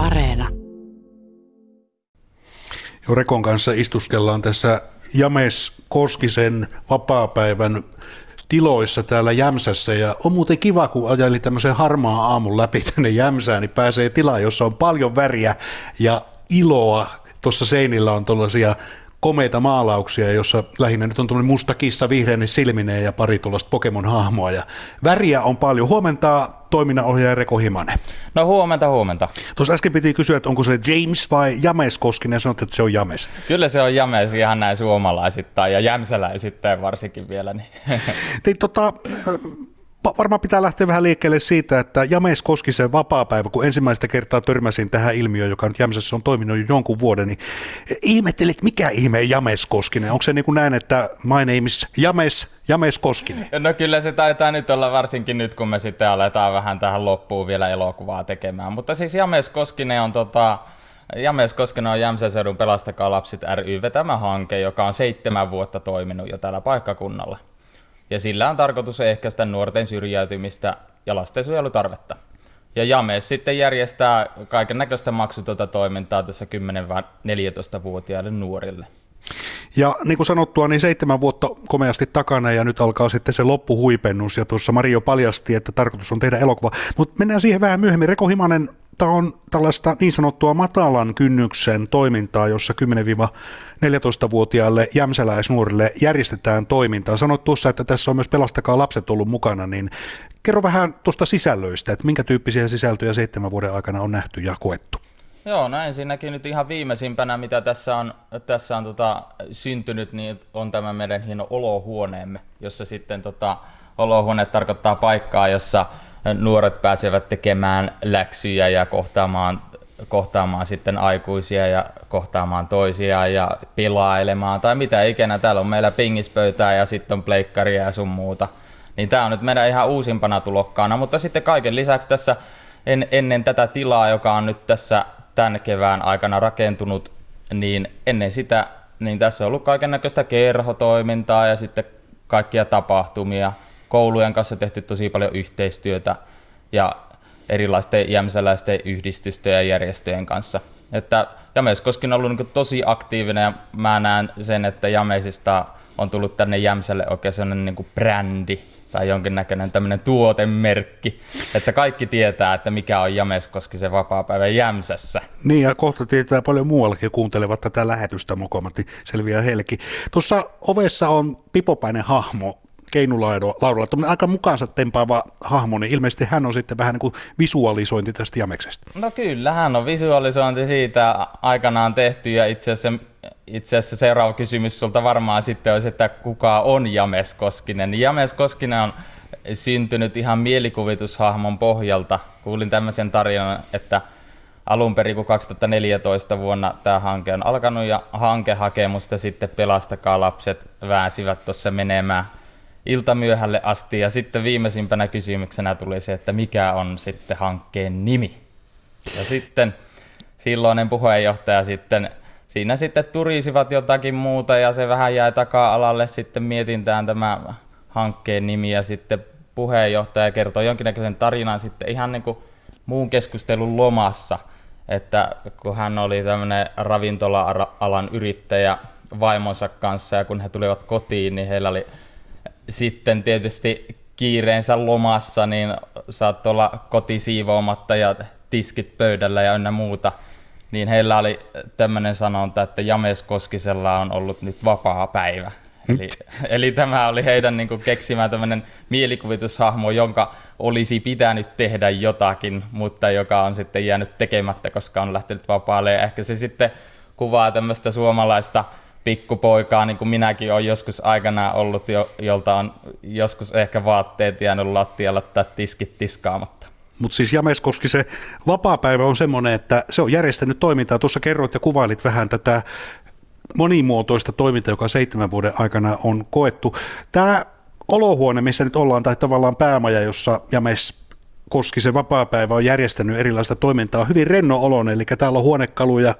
Areena. Jo Rekon kanssa istuskellaan tässä James Koskisen vapaapäivän tiloissa täällä Jämsässä ja on muuten kiva, kun ajeli tämmöisen harmaa aamun läpi tänne Jämsään, niin pääsee tilaan, jossa on paljon väriä ja iloa. Tuossa seinillä on tuollaisia komeita maalauksia, jossa lähinnä nyt on tuommoinen musta kissa vihreänne silmineen ja pari tuollaista Pokemon-hahmoa. Ja väriä on paljon. Huomenta toiminnanohjaaja Reko Himanen. No huomenta, huomenta. Tuossa äsken piti kysyä, että onko se James vai James Koskinen, ja sanot, että se on James. Kyllä se on James ihan näin suomalaisittain ja jämsäläisittain varsinkin vielä. Niin. niin tota, varmaan pitää lähteä vähän liikkeelle siitä, että James Koskisen vapaa-päivä, kun ensimmäistä kertaa törmäsin tähän ilmiöön, joka nyt Jämsässä on toiminut jo jonkun vuoden, niin ihmettelit, mikä ihme James Koskinen? Onko se niin kuin näin, että my name is James, James Koskinen? No kyllä se taitaa nyt olla varsinkin nyt, kun me sitten aletaan vähän tähän loppuun vielä elokuvaa tekemään. Mutta siis James Koskinen on tota, James Koskinen on Jämsän seudun Pelastakaa lapset ry vetämä hanke, joka on seitsemän vuotta toiminut jo täällä paikkakunnalla ja sillä on tarkoitus ehkäistä nuorten syrjäytymistä ja lastensuojelutarvetta. Ja James sitten järjestää kaiken näköistä maksutonta toimintaa tässä 10-14-vuotiaille nuorille. Ja niin kuin sanottua, niin seitsemän vuotta komeasti takana ja nyt alkaa sitten se loppuhuipennus ja tuossa Mario paljasti, että tarkoitus on tehdä elokuva. Mutta mennään siihen vähän myöhemmin. Reko Himanen, tämä on tällaista niin sanottua matalan kynnyksen toimintaa, jossa 10-14-vuotiaille jämsäläisnuorille järjestetään toimintaa. Sanoit tuossa, että tässä on myös Pelastakaa lapset ollut mukana, niin kerro vähän tuosta sisällöistä, että minkä tyyppisiä sisältöjä seitsemän vuoden aikana on nähty ja koettu. Joo, no ensinnäkin nyt ihan viimeisimpänä, mitä tässä on, tässä on tota, syntynyt, niin on tämä meidän hieno olohuoneemme, jossa sitten tota, olohuone tarkoittaa paikkaa, jossa nuoret pääsevät tekemään läksyjä ja kohtaamaan, kohtaamaan sitten aikuisia ja kohtaamaan toisiaan ja pilailemaan tai mitä ikinä. Täällä on meillä pingispöytää ja sitten on pleikkaria ja sun muuta. Niin tämä on nyt meidän ihan uusimpana tulokkaana, mutta sitten kaiken lisäksi tässä en, ennen tätä tilaa, joka on nyt tässä tämän kevään aikana rakentunut, niin ennen sitä niin tässä on ollut kaiken näköistä kerhotoimintaa ja sitten kaikkia tapahtumia. Koulujen kanssa tehty tosi paljon yhteistyötä ja erilaisten jämsäläisten yhdistysten ja järjestöjen kanssa. Että Jameskoski on ollut niin tosi aktiivinen ja mä näen sen, että Jameisista on tullut tänne Jämsälle oikein sellainen niin brändi tai jonkinnäköinen tämmöinen tuotemerkki, että kaikki tietää, että mikä on Jameskoskisen vapaa-päivä Jämsässä. Niin ja kohta tietää paljon muuallakin kuuntelevat tätä lähetystä mokomatti selviää helki. Tuossa ovessa on pipopäinen hahmo, keinulaudalla, tämmöinen aika mukaansa tempaava hahmo, niin ilmeisesti hän on sitten vähän niin kuin visualisointi tästä Jameksesta. No kyllä, hän on visualisointi siitä aikanaan tehty ja itse asiassa, itse asiassa seuraava kysymys sulta varmaan sitten olisi, että kuka on James Koskinen. James Koskinen on syntynyt ihan mielikuvitushahmon pohjalta. Kuulin tämmöisen tarinan, että alun perin kun 2014 vuonna tämä hanke on alkanut ja hankehakemusta sitten Pelastakaa lapset vääsivät tuossa menemään – iltamyöhälle asti ja sitten viimeisimpänä kysymyksenä tuli se, että mikä on sitten hankkeen nimi. Ja sitten silloinen puheenjohtaja sitten, siinä sitten turisivat jotakin muuta ja se vähän jäi taka-alalle sitten mietintään tämä hankkeen nimi ja sitten puheenjohtaja kertoi jonkinnäköisen tarinan sitten ihan niin kuin muun keskustelun lomassa, että kun hän oli tämmöinen ravintola-alan yrittäjä vaimonsa kanssa ja kun he tulivat kotiin, niin heillä oli sitten tietysti kiireensä lomassa, niin saat olla kotisiivoomatta ja tiskit pöydällä ja ynnä muuta. Niin heillä oli tämmöinen sanonta, että James Koskisella on ollut nyt vapaa päivä. Eli, eli tämä oli heidän niin kuin, keksimä tämmöinen mielikuvitushahmo, jonka olisi pitänyt tehdä jotakin, mutta joka on sitten jäänyt tekemättä, koska on lähtenyt vapaalle. Ja ehkä se sitten kuvaa tämmöistä suomalaista pikkupoikaa, niin kuin minäkin olen joskus aikana ollut, jo, jolta on joskus ehkä vaatteet jäänyt lattialle tai tiskit tiskaamatta. Mutta siis Jameskoski, se vapaa-päivä on semmoinen, että se on järjestänyt toimintaa. Tuossa kerroit ja kuvailit vähän tätä monimuotoista toimintaa, joka seitsemän vuoden aikana on koettu. Tämä olohuone, missä nyt ollaan, tai tavallaan päämaja, jossa James Koskisen vapaa-päivä on järjestänyt erilaista toimintaa, on hyvin renno oloinen, eli täällä on huonekaluja,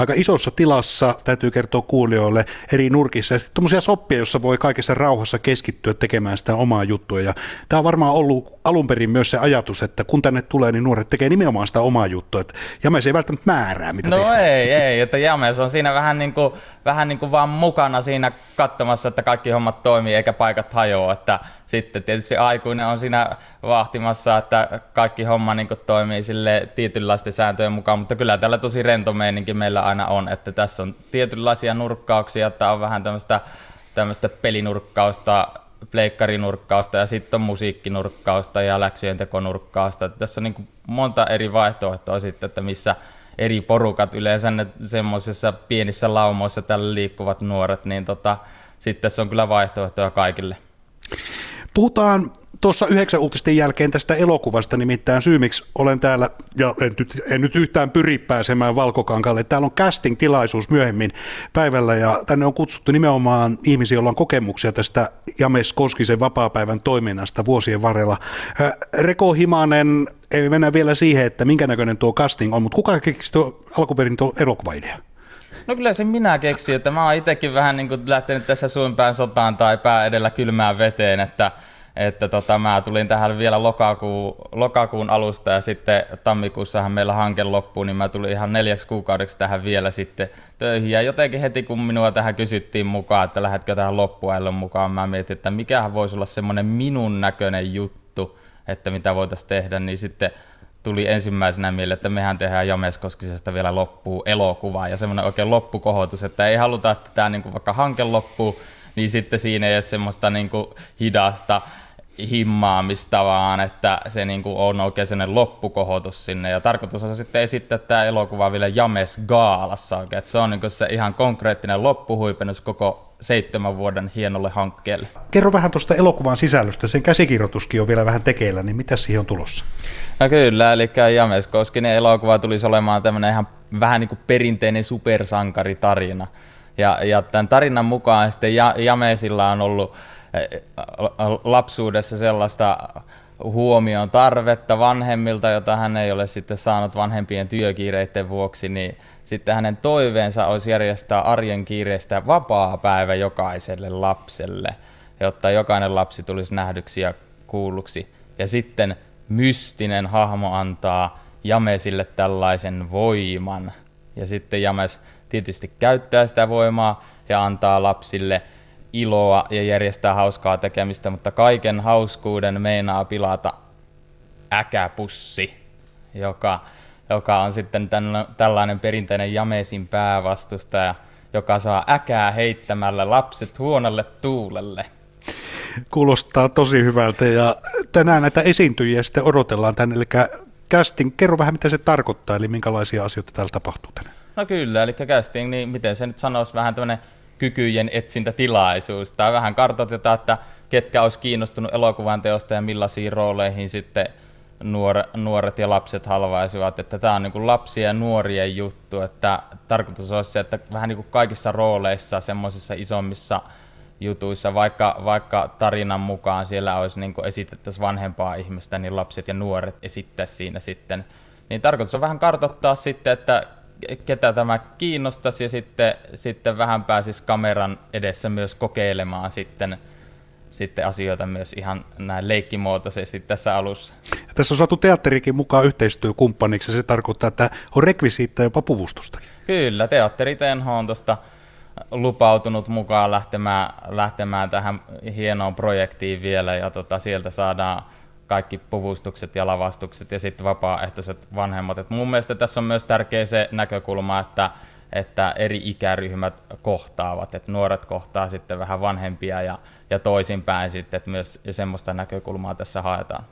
aika isossa tilassa, täytyy kertoa kuulijoille, eri nurkissa. Ja sitten tuommoisia soppia, jossa voi kaikessa rauhassa keskittyä tekemään sitä omaa juttua. Ja tämä on varmaan ollut alun perin myös se ajatus, että kun tänne tulee, niin nuoret tekee nimenomaan sitä omaa juttua. Että James ei välttämättä määrää, mitä No tehdään. ei, ei, että James on siinä vähän niin kuin, vähän niin kuin vaan mukana siinä katsomassa, että kaikki hommat toimii eikä paikat hajoa. Että sitten tietysti aikuinen on siinä vahtimassa, että kaikki homma niin toimii sille tietynlaisten sääntöjen mukaan, mutta kyllä täällä tosi rento meininki meillä aina on, että tässä on tietynlaisia nurkkauksia, että on vähän tämmöistä, tämmöistä pelinurkkausta, pleikkarinurkkausta ja sitten on musiikkinurkkausta ja läksyjen tekonurkkausta. Että tässä on niin monta eri vaihtoehtoa sitten, että missä eri porukat yleensä ne semmoisissa pienissä laumoissa tällä liikkuvat nuoret, niin tota, sitten tässä on kyllä vaihtoehtoja kaikille. Puhutaan tuossa yhdeksän uutisten jälkeen tästä elokuvasta, nimittäin syy, miksi olen täällä, ja en nyt, en nyt yhtään pyri pääsemään Valkokankalle. Täällä on casting-tilaisuus myöhemmin päivällä, ja tänne on kutsuttu nimenomaan ihmisiä, joilla on kokemuksia tästä James Koskisen vapaapäivän toiminnasta vuosien varrella. Äh, Reko Himanen, ei mennä vielä siihen, että minkä näköinen tuo casting on, mutta kuka keksi tuo alkuperin tuo elokuvaidea? No kyllä se minä keksin, että mä oon itsekin vähän niin kuin lähtenyt tässä suinpään sotaan tai pää edellä kylmään veteen, että että tota, mä tulin tähän vielä lokakuun, lokakuun alusta ja sitten tammikuussahan meillä hanke loppuu, niin mä tulin ihan neljäksi kuukaudeksi tähän vielä sitten töihin. Ja jotenkin heti kun minua tähän kysyttiin mukaan, että lähdetkö tähän loppuajalle mukaan, mä mietin, että mikähän voisi olla semmoinen minun näköinen juttu, että mitä voitaisiin tehdä, niin sitten tuli ensimmäisenä mieleen, että mehän tehdään James Koskisesta vielä loppuu elokuva ja semmoinen oikein loppukohotus, että ei haluta, että tämä niin vaikka hanke loppuu, niin sitten siinä ei ole semmoista niin kuin hidasta himmaamista, vaan että se niin kuin on oikein sellainen loppukohotus sinne. Ja tarkoitus on sitten esittää tämä elokuva vielä James Gaalassa oikein. Että se on niin kuin se ihan konkreettinen loppuhuipennus koko seitsemän vuoden hienolle hankkeelle. Kerro vähän tuosta elokuvan sisällöstä. Sen käsikirjoituskin on vielä vähän tekeillä, niin mitä siihen on tulossa? No kyllä, eli James Koskinen elokuva tulisi olemaan tämmöinen ihan vähän niin kuin perinteinen supersankaritarina. Ja, ja tämän tarinan mukaan sitten Jamesilla on ollut lapsuudessa sellaista huomion tarvetta vanhemmilta, jota hän ei ole sitten saanut vanhempien työkiireiden vuoksi, niin sitten hänen toiveensa olisi järjestää arjen kiireistä vapaa päivä jokaiselle lapselle, jotta jokainen lapsi tulisi nähdyksi ja kuulluksi. Ja sitten mystinen hahmo antaa Jamesille tällaisen voiman. Ja sitten James tietysti käyttää sitä voimaa ja antaa lapsille – iloa ja järjestää hauskaa tekemistä, mutta kaiken hauskuuden meinaa pilata äkäpussi, joka, joka on sitten tämän, tällainen perinteinen Jamesin päävastustaja, joka saa äkää heittämällä lapset huonolle tuulelle. Kuulostaa tosi hyvältä ja tänään näitä esiintyjiä sitten odotellaan tänne, eli casting, kerro vähän mitä se tarkoittaa, eli minkälaisia asioita täällä tapahtuu tänään. No kyllä, eli casting, niin miten se nyt sanoisi, vähän tämmöinen kykyjen etsintätilaisuus. Tai vähän kartoitetaan, että ketkä olisi kiinnostunut elokuvan teosta ja millaisiin rooleihin sitten nuor, nuoret ja lapset halvaisivat. Että tämä on niin kuin lapsia ja nuorien juttu. Että tarkoitus olisi se, että vähän niin kuin kaikissa rooleissa, semmoisissa isommissa jutuissa, vaikka, vaikka tarinan mukaan siellä olisi niin esitettäisiin vanhempaa ihmistä, niin lapset ja nuoret esittäisi siinä sitten. Niin tarkoitus on vähän kartoittaa sitten, että ketä tämä kiinnostaisi ja sitten, sitten vähän pääsisi kameran edessä myös kokeilemaan sitten, sitten asioita myös ihan näin leikkimuotoisesti tässä alussa. Ja tässä on saatu teatterikin mukaan yhteistyökumppaniksi ja se tarkoittaa, että on rekvisiittä jopa puvustusta. Kyllä, teatteri TNH on tuosta lupautunut mukaan lähtemään, lähtemään tähän hienoon projektiin vielä ja tota, sieltä saadaan kaikki puvustukset ja lavastukset ja sitten vapaaehtoiset vanhemmat. Et mun mielestä tässä on myös tärkeä se näkökulma, että, että eri ikäryhmät kohtaavat, että nuoret kohtaa sitten vähän vanhempia ja, ja toisinpäin sitten, että myös semmoista näkökulmaa tässä haetaan.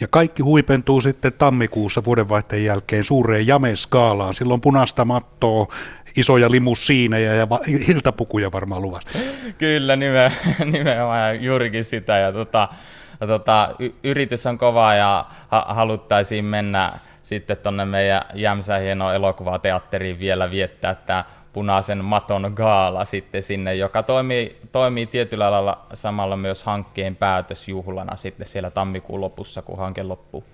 Ja kaikki huipentuu sitten tammikuussa vuodenvaihteen jälkeen suureen jame-skaalaan. Silloin punaista mattoa, isoja limusiineja ja iltapukuja varmaan luvassa. Kyllä, nimenomaan juurikin sitä. Ja tota, tota, y- yritys on kova ja ha- haluttaisiin mennä sitten tuonne meidän Jämsä hienoa elokuvateatteriin vielä viettää tämä punaisen maton gaala sitten sinne, joka toimii, toimii tietyllä lailla samalla myös hankkeen päätösjuhlana sitten siellä tammikuun lopussa, kun hanke loppuu.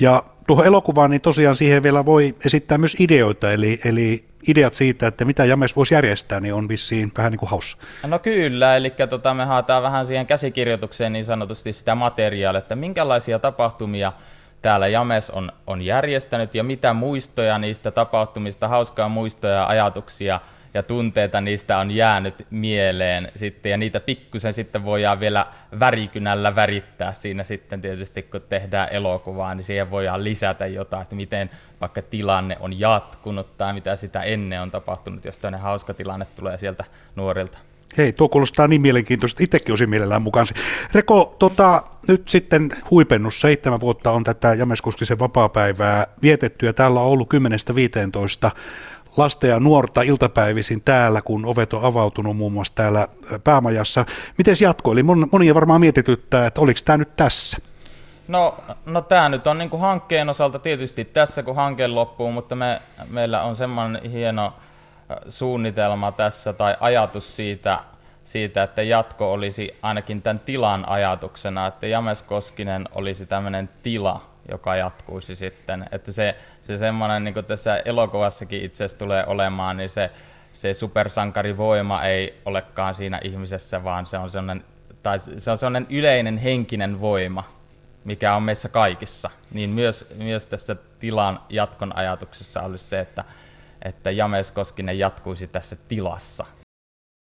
Ja tuohon elokuvaan, niin tosiaan siihen vielä voi esittää myös ideoita, eli, eli ideat siitä, että mitä James voisi järjestää, niin on vissiin vähän niin kuin haussa. No kyllä, eli tota, me haetaan vähän siihen käsikirjoitukseen niin sanotusti sitä materiaalia, että minkälaisia tapahtumia täällä James on, on järjestänyt ja mitä muistoja niistä tapahtumista, hauskaa muistoja ja ajatuksia ja tunteita niistä on jäänyt mieleen sitten, ja niitä pikkusen sitten voidaan vielä värikynällä värittää siinä sitten tietysti, kun tehdään elokuvaa, niin siihen voidaan lisätä jotain, että miten vaikka tilanne on jatkunut tai mitä sitä ennen on tapahtunut, jos toinen hauska tilanne tulee sieltä nuorilta. Hei, tuo kuulostaa niin mielenkiintoista. Itsekin olisin mielellään mukaan. Reko, tota, nyt sitten huipennus seitsemän vuotta on tätä Jameskuskisen vapaapäivää vietetty ja täällä on ollut 10-15 lasta ja nuorta iltapäivisin täällä, kun ovet on avautunut muun muassa täällä päämajassa. Miten jatko? Eli monia varmaan mietityttää, että oliko tämä nyt tässä? No, no tämä nyt on niin hankkeen osalta tietysti tässä, kun hanke loppuu, mutta me, meillä on semmoinen hieno suunnitelma tässä tai ajatus siitä, siitä, että jatko olisi ainakin tämän tilan ajatuksena, että James Koskinen olisi tämmöinen tila, joka jatkuisi sitten. Että se, se semmoinen, niin kuin tässä elokuvassakin itse asiassa tulee olemaan, niin se, se supersankarivoima ei olekaan siinä ihmisessä, vaan se on sellainen, tai se on sellainen yleinen henkinen voima, mikä on meissä kaikissa. Niin myös, myös tässä tilan jatkon ajatuksessa olisi se, että, että James Koskinen jatkuisi tässä tilassa –